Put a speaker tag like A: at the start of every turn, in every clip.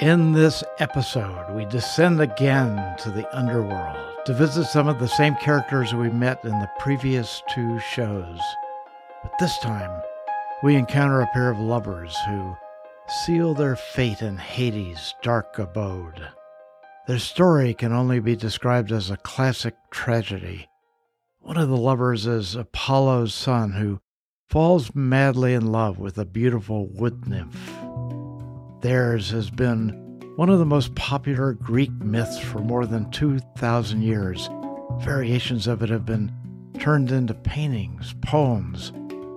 A: In this episode, we descend again to the underworld to visit some of the same characters we met in the previous two shows. But this time, we encounter a pair of lovers who seal their fate in Hades' dark abode. Their story can only be described as a classic tragedy. One of the lovers is Apollo's son, who falls madly in love with a beautiful wood nymph. Theirs has been one of the most popular Greek myths for more than 2,000 years. Variations of it have been turned into paintings, poems,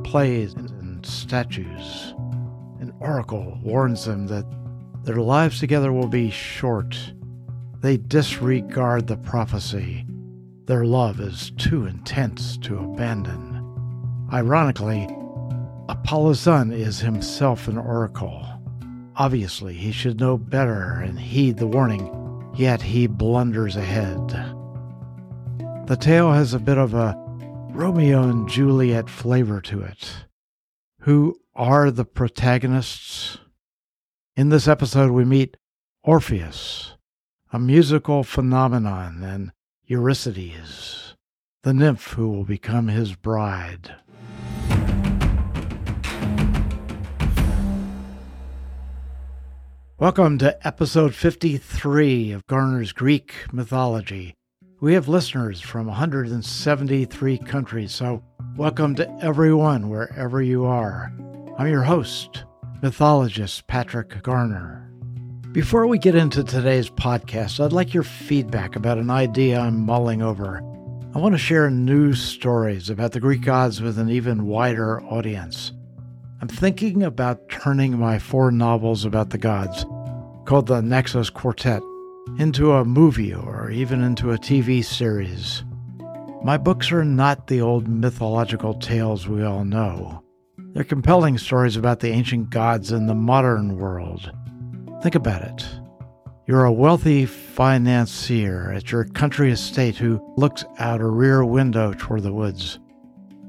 A: plays, and statues. An oracle warns them that their lives together will be short. They disregard the prophecy. Their love is too intense to abandon. Ironically, Apollo's son is himself an oracle. Obviously, he should know better and heed the warning, yet he blunders ahead. The tale has a bit of a Romeo and Juliet flavor to it. Who are the protagonists? In this episode, we meet Orpheus, a musical phenomenon, and Eurydice, the nymph who will become his bride. Welcome to episode 53 of Garner's Greek Mythology. We have listeners from 173 countries, so welcome to everyone wherever you are. I'm your host, mythologist Patrick Garner. Before we get into today's podcast, I'd like your feedback about an idea I'm mulling over. I want to share news stories about the Greek gods with an even wider audience. I'm thinking about turning my four novels about the gods, called the Naxos Quartet, into a movie or even into a TV series. My books are not the old mythological tales we all know. They're compelling stories about the ancient gods in the modern world. Think about it. You're a wealthy financier at your country estate who looks out a rear window toward the woods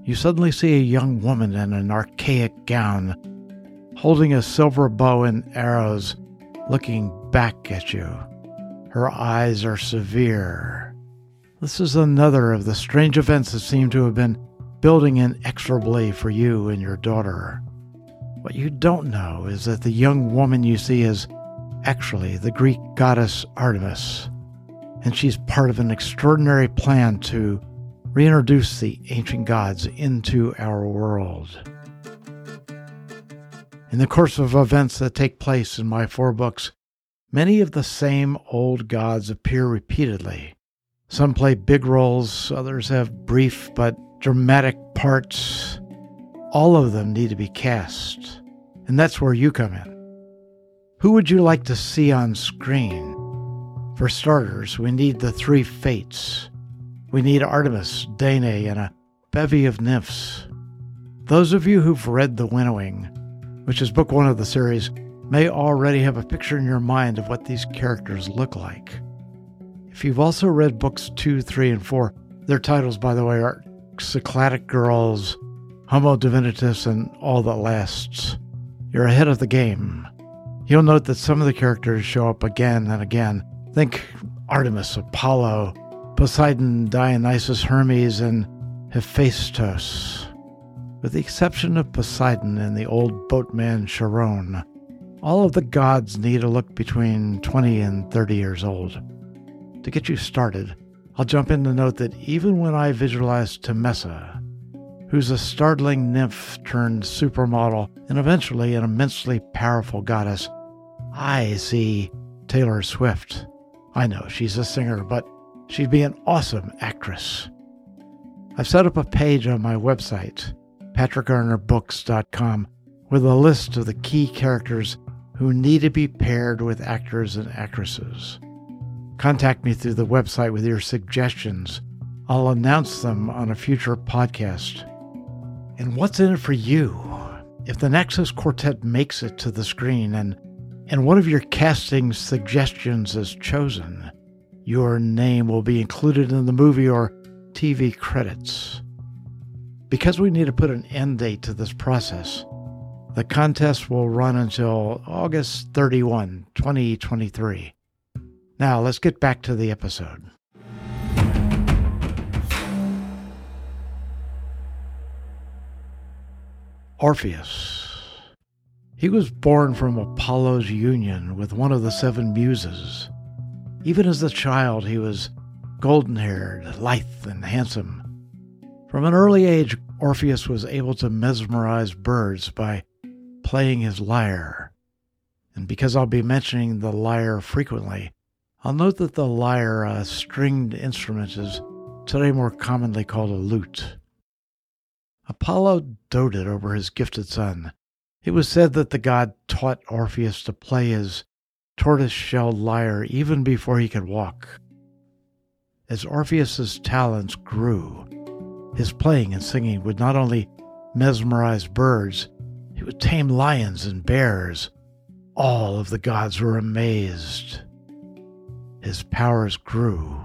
A: you suddenly see a young woman in an archaic gown, holding a silver bow and arrows, looking back at you. Her eyes are severe. This is another of the strange events that seem to have been building inexorably for you and your daughter. What you don't know is that the young woman you see is actually the Greek goddess Artemis, and she's part of an extraordinary plan to reintroduce the ancient gods into our world. In the course of events that take place in my four books, many of the same old gods appear repeatedly. Some play big roles, others have brief but dramatic parts. All of them need to be cast, and that's where you come in. Who would you like to see on screen? For starters, we need the three fates we need Artemis, Danae, and a bevy of nymphs. Those of you who've read The Winnowing, which is book one of the series, may already have a picture in your mind of what these characters look like. If you've also read books two, three, and four, their titles, by the way, are Cycladic Girls, Homo Divinitas, and All That Lasts. You're ahead of the game. You'll note that some of the characters show up again and again. Think Artemis, Apollo, Poseidon, Dionysus, Hermes, and Hephaestus. With the exception of Poseidon and the old boatman Charon, all of the gods need a look between 20 and 30 years old. To get you started, I'll jump in to note that even when I visualize Temessa, who's a startling nymph turned supermodel and eventually an immensely powerful goddess, I see Taylor Swift. I know she's a singer, but She'd be an awesome actress. I've set up a page on my website, patrickgarnerbooks.com, with a list of the key characters who need to be paired with actors and actresses. Contact me through the website with your suggestions. I'll announce them on a future podcast. And what's in it for you? If the Naxos Quartet makes it to the screen and, and one of your casting suggestions is chosen, your name will be included in the movie or TV credits. Because we need to put an end date to this process, The contest will run until August 31, 2023. Now, let's get back to the episode. Orpheus. He was born from Apollo's union with one of the seven muses. Even as a child, he was golden haired, lithe, and handsome. From an early age, Orpheus was able to mesmerize birds by playing his lyre. And because I'll be mentioning the lyre frequently, I'll note that the lyre, a stringed instrument, is today more commonly called a lute. Apollo doted over his gifted son. It was said that the god taught Orpheus to play his tortoise shell lyre even before he could walk. As Orpheus's talents grew, his playing and singing would not only mesmerize birds, he would tame lions and bears. All of the gods were amazed. His powers grew.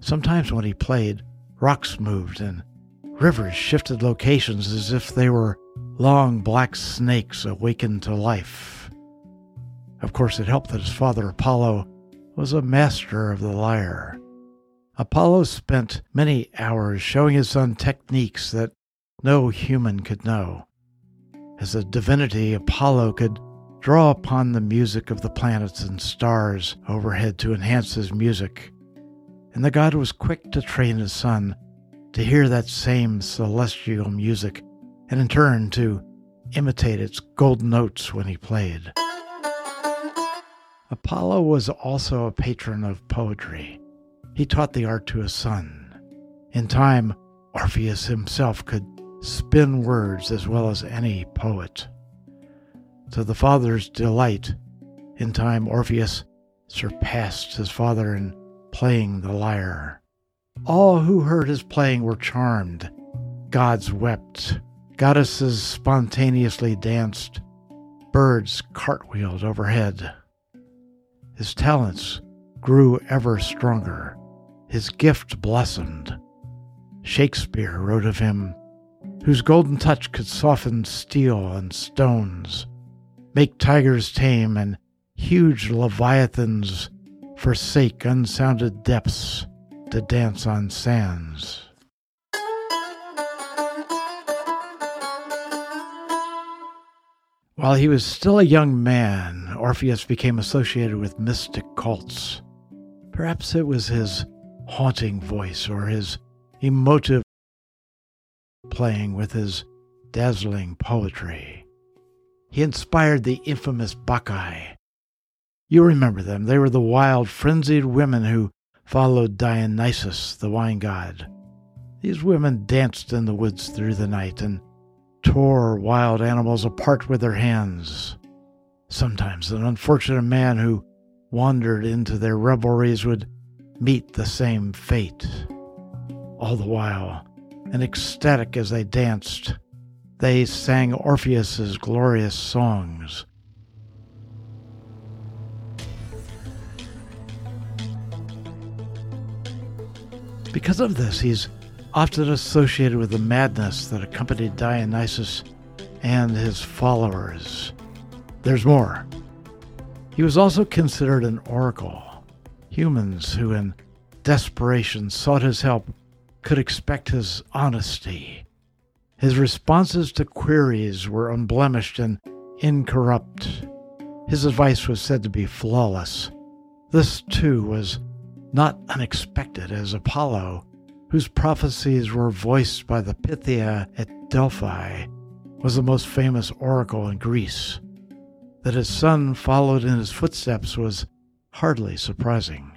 A: Sometimes when he played, rocks moved and rivers shifted locations as if they were long black snakes awakened to life. Of course, it helped that his father Apollo was a master of the lyre. Apollo spent many hours showing his son techniques that no human could know. As a divinity, Apollo could draw upon the music of the planets and stars overhead to enhance his music. And the god was quick to train his son to hear that same celestial music and in turn to imitate its golden notes when he played. Apollo was also a patron of poetry. He taught the art to his son. In time, Orpheus himself could spin words as well as any poet. To the father's delight, in time Orpheus surpassed his father in playing the lyre. All who heard his playing were charmed. Gods wept, goddesses spontaneously danced, birds cartwheeled overhead. His talents grew ever stronger his gift blossomed. Shakespeare wrote of him, whose golden touch could soften steel and stones, make tigers tame, and huge leviathans forsake unsounded depths to dance on sands. While he was still a young man, Orpheus became associated with mystic cults. Perhaps it was his haunting voice or his emotive playing with his dazzling poetry. He inspired the infamous Bacchae. You remember them. They were the wild, frenzied women who followed Dionysus, the wine god. These women danced in the woods through the night and tore wild animals apart with their hands. Sometimes an unfortunate man who wandered into their revelries would meet the same fate. All the while, and ecstatic as they danced, they sang Orpheus's glorious songs. Because of this, he's often associated with the madness that accompanied Dionysus and his followers. There's more. He was also considered an oracle Humans who, in desperation, sought his help could expect his honesty. His responses to queries were unblemished and incorrupt. His advice was said to be flawless. This, too, was not unexpected, as Apollo, whose prophecies were voiced by the Pythia at Delphi, was the most famous oracle in Greece. That his son followed in his footsteps was hardly surprising.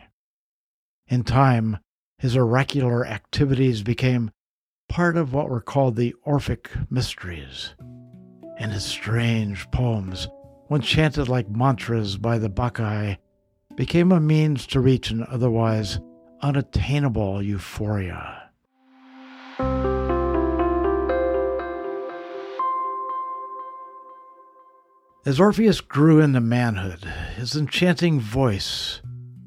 A: In time, his oracular activities became part of what were called the Orphic Mysteries, and his strange poems, when chanted like mantras by the Bacchae, became a means to reach an otherwise unattainable euphoria. As Orpheus grew into manhood, his enchanting voice,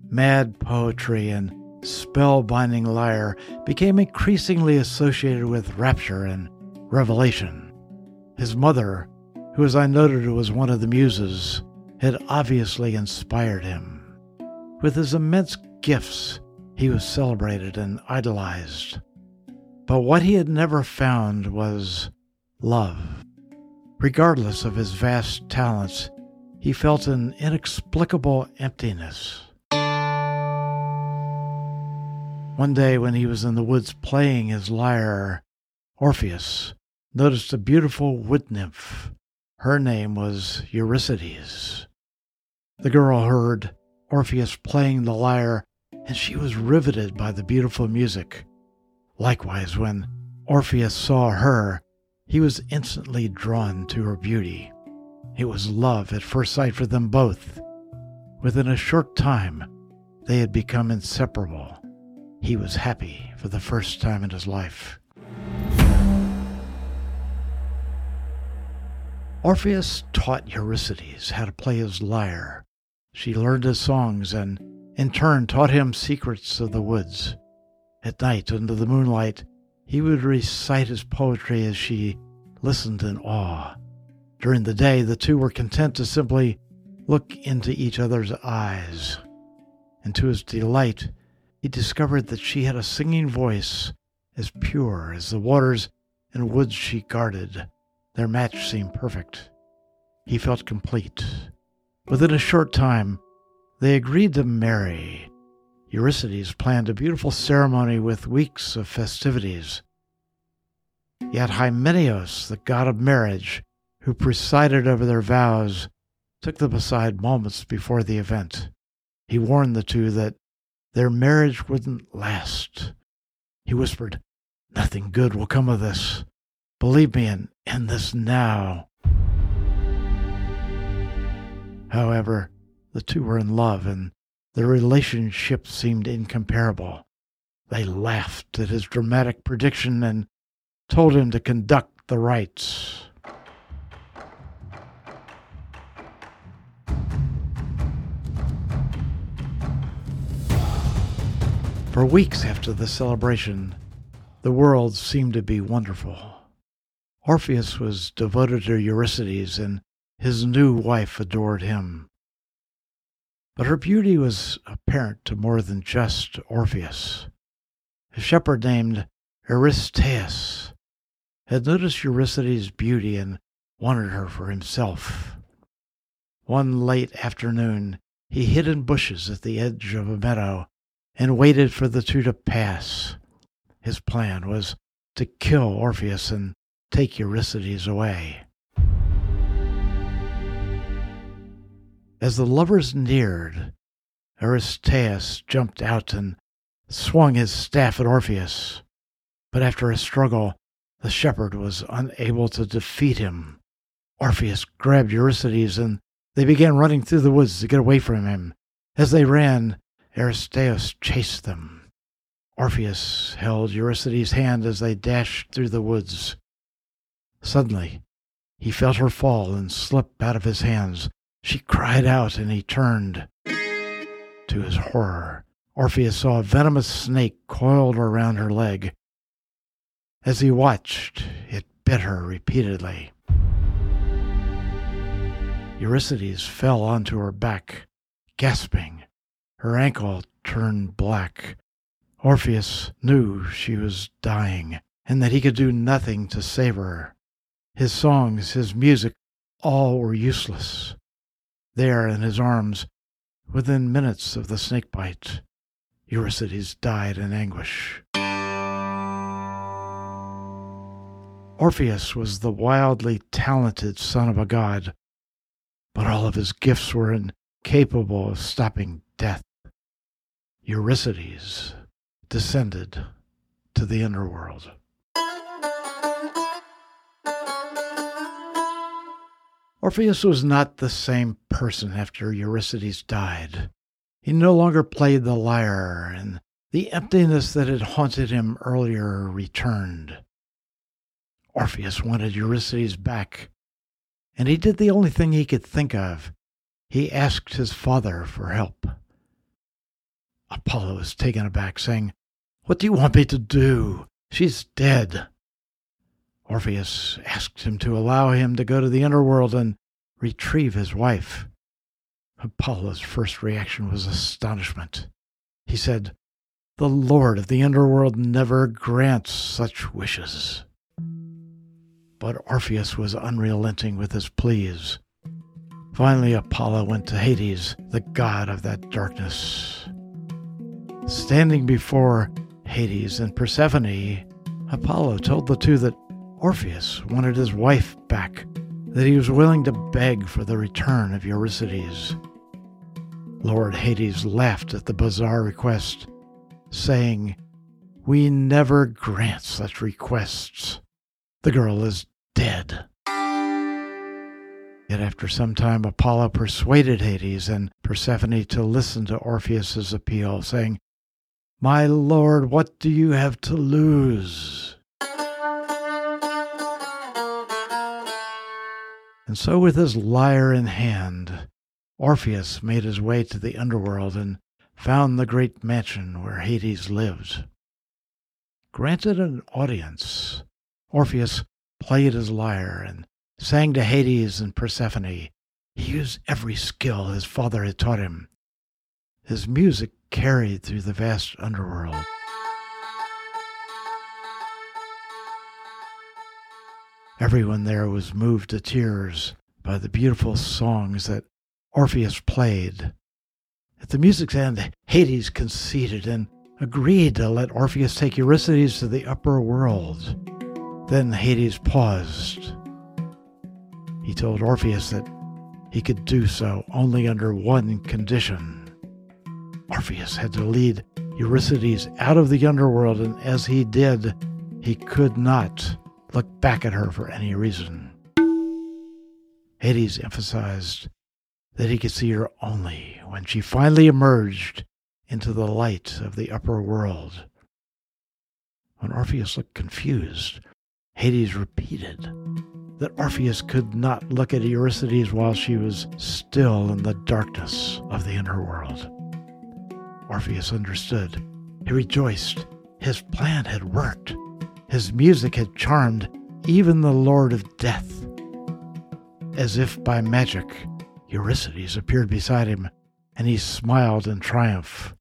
A: mad poetry, and spellbinding lyre became increasingly associated with rapture and revelation. His mother, who, as I noted, was one of the muses, had obviously inspired him. With his immense gifts, he was celebrated and idolized. But what he had never found was love. Regardless of his vast talents, he felt an inexplicable emptiness. One day, when he was in the woods playing his lyre, Orpheus noticed a beautiful wood nymph. Her name was Eurydice. The girl heard Orpheus playing the lyre, and she was riveted by the beautiful music. Likewise, when Orpheus saw her, he was instantly drawn to her beauty. It was love at first sight for them both. Within a short time, they had become inseparable. He was happy for the first time in his life. Orpheus taught Eurydice how to play his lyre. She learned his songs and, in turn, taught him secrets of the woods. At night, under the moonlight, he would recite his poetry as she listened in awe. During the day, the two were content to simply look into each other's eyes. And to his delight, he discovered that she had a singing voice as pure as the waters and woods she guarded. Their match seemed perfect. He felt complete. Within a short time, they agreed to marry. Eurydice planned a beautiful ceremony with weeks of festivities. Yet Hymenaios, the god of marriage, who presided over their vows, took them aside moments before the event. He warned the two that their marriage wouldn't last. He whispered, Nothing good will come of this. Believe me and end this now. However, the two were in love and their relationship seemed incomparable. They laughed at his dramatic prediction and told him to conduct the rites. For weeks after the celebration, the world seemed to be wonderful. Orpheus was devoted to Eurydice, and his new wife adored him. But her beauty was apparent to more than just Orpheus. A shepherd named Aristaeus had noticed Eurydice's beauty and wanted her for himself. One late afternoon, he hid in bushes at the edge of a meadow and waited for the two to pass. His plan was to kill Orpheus and take Eurydice away. As the lovers neared, Aristaeus jumped out and swung his staff at Orpheus. But after a struggle, the shepherd was unable to defeat him. Orpheus grabbed Eurydice and they began running through the woods to get away from him. As they ran, Aristaeus chased them. Orpheus held Eurydice's hand as they dashed through the woods. Suddenly, he felt her fall and slip out of his hands. She cried out and he turned. To his horror, Orpheus saw a venomous snake coiled around her leg. As he watched, it bit her repeatedly. Eurydice fell onto her back, gasping. Her ankle turned black. Orpheus knew she was dying and that he could do nothing to save her. His songs, his music, all were useless. There in his arms, within minutes of the snake bite, Eurydice died in anguish. Orpheus was the wildly talented son of a god, but all of his gifts were incapable of stopping death. Eurydice descended to the underworld. Orpheus was not the same person after Eurydice died. He no longer played the lyre, and the emptiness that had haunted him earlier returned. Orpheus wanted Eurydice back, and he did the only thing he could think of. He asked his father for help. Apollo was taken aback, saying, What do you want me to do? She's dead. Orpheus asked him to allow him to go to the underworld and retrieve his wife. Apollo's first reaction was astonishment. He said, The Lord of the underworld never grants such wishes. But Orpheus was unrelenting with his pleas. Finally, Apollo went to Hades, the god of that darkness. Standing before Hades and Persephone, Apollo told the two that Orpheus wanted his wife back, that he was willing to beg for the return of Eurydice. Lord Hades laughed at the bizarre request, saying, We never grant such requests. The girl is dead. Yet after some time, Apollo persuaded Hades and Persephone to listen to Orpheus's appeal, saying, My lord, what do you have to lose? And so, with his lyre in hand, Orpheus made his way to the underworld and found the great mansion where Hades lived. Granted an audience, Orpheus played his lyre and sang to Hades and Persephone. He used every skill his father had taught him. His music carried through the vast underworld. Everyone there was moved to tears by the beautiful songs that Orpheus played. At the music's end, Hades conceded and agreed to let Orpheus take Eurydice to the upper world. Then Hades paused he told Orpheus that he could do so only under one condition. Orpheus had to lead Eurydice out of the underworld, and as he did, he could not look back at her for any reason. Hades emphasized that he could see her only when she finally emerged into the light of the upper world. When Orpheus looked confused, Hades repeated that Orpheus could not look at Eurydice while she was still in the darkness of the inner world. Orpheus understood. He rejoiced. His plan had worked. His music had charmed even the Lord of Death. As if by magic, Eurydice appeared beside him, and he smiled in triumph.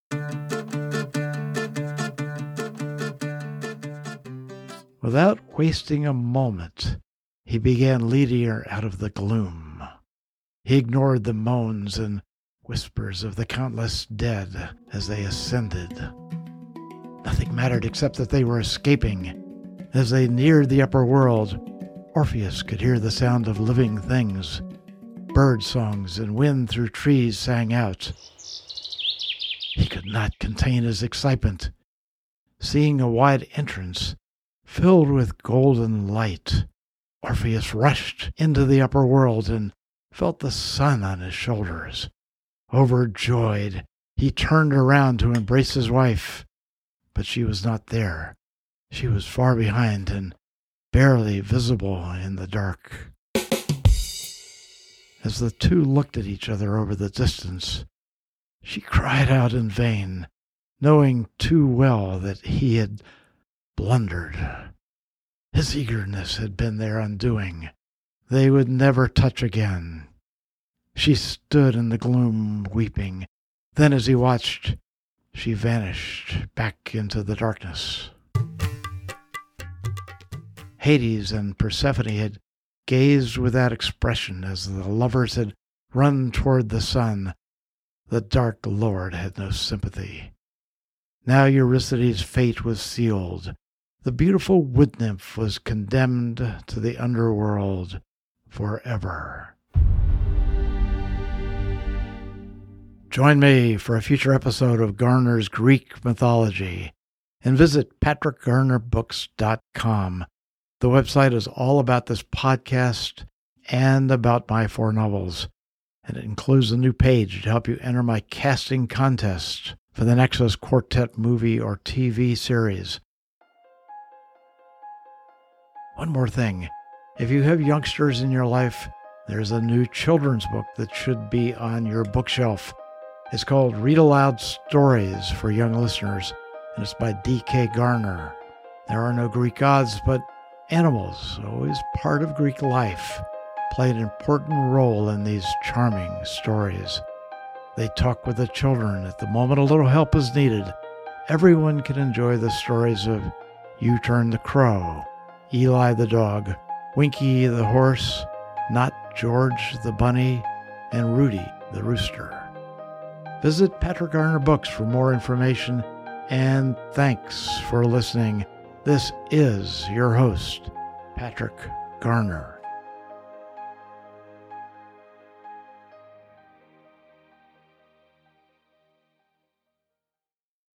A: Without wasting a moment, he began leading her out of the gloom. He ignored the moans and whispers of the countless dead as they ascended. Nothing mattered except that they were escaping. As they neared the upper world, Orpheus could hear the sound of living things. Bird songs and wind through trees sang out. He could not contain his excitement. Seeing a wide entrance filled with golden light, Orpheus rushed into the upper world and felt the sun on his shoulders. Overjoyed, he turned around to embrace his wife, but she was not there. She was far behind and barely visible in the dark. As the two looked at each other over the distance, she cried out in vain, knowing too well that he had blundered. His eagerness had been their undoing. They would never touch again. She stood in the gloom, weeping. Then, as he watched, she vanished back into the darkness. Hades and Persephone had gazed with that expression as the lovers had run toward the sun. The dark lord had no sympathy. Now Eurydice's fate was sealed. The beautiful wood nymph was condemned to the underworld forever. Join me for a future episode of Garner's Greek mythology and visit patrickgarnerbooks.com. The website is all about this podcast and about my four novels, and it includes a new page to help you enter my casting contest for the Naxos Quartet movie or TV series. One more thing if you have youngsters in your life, there's a new children's book that should be on your bookshelf. It's called Read Aloud Stories for Young Listeners, and it's by D.K. Garner. There are no Greek gods, but Animals, always part of Greek life, play an important role in these charming stories. They talk with the children at the moment a little help is needed. Everyone can enjoy the stories of U Turn the Crow, Eli the dog, Winky the horse, Not George the bunny, and Rudy the rooster. Visit Patrick Garner Books for more information, and thanks for listening. This is your host, Patrick Garner.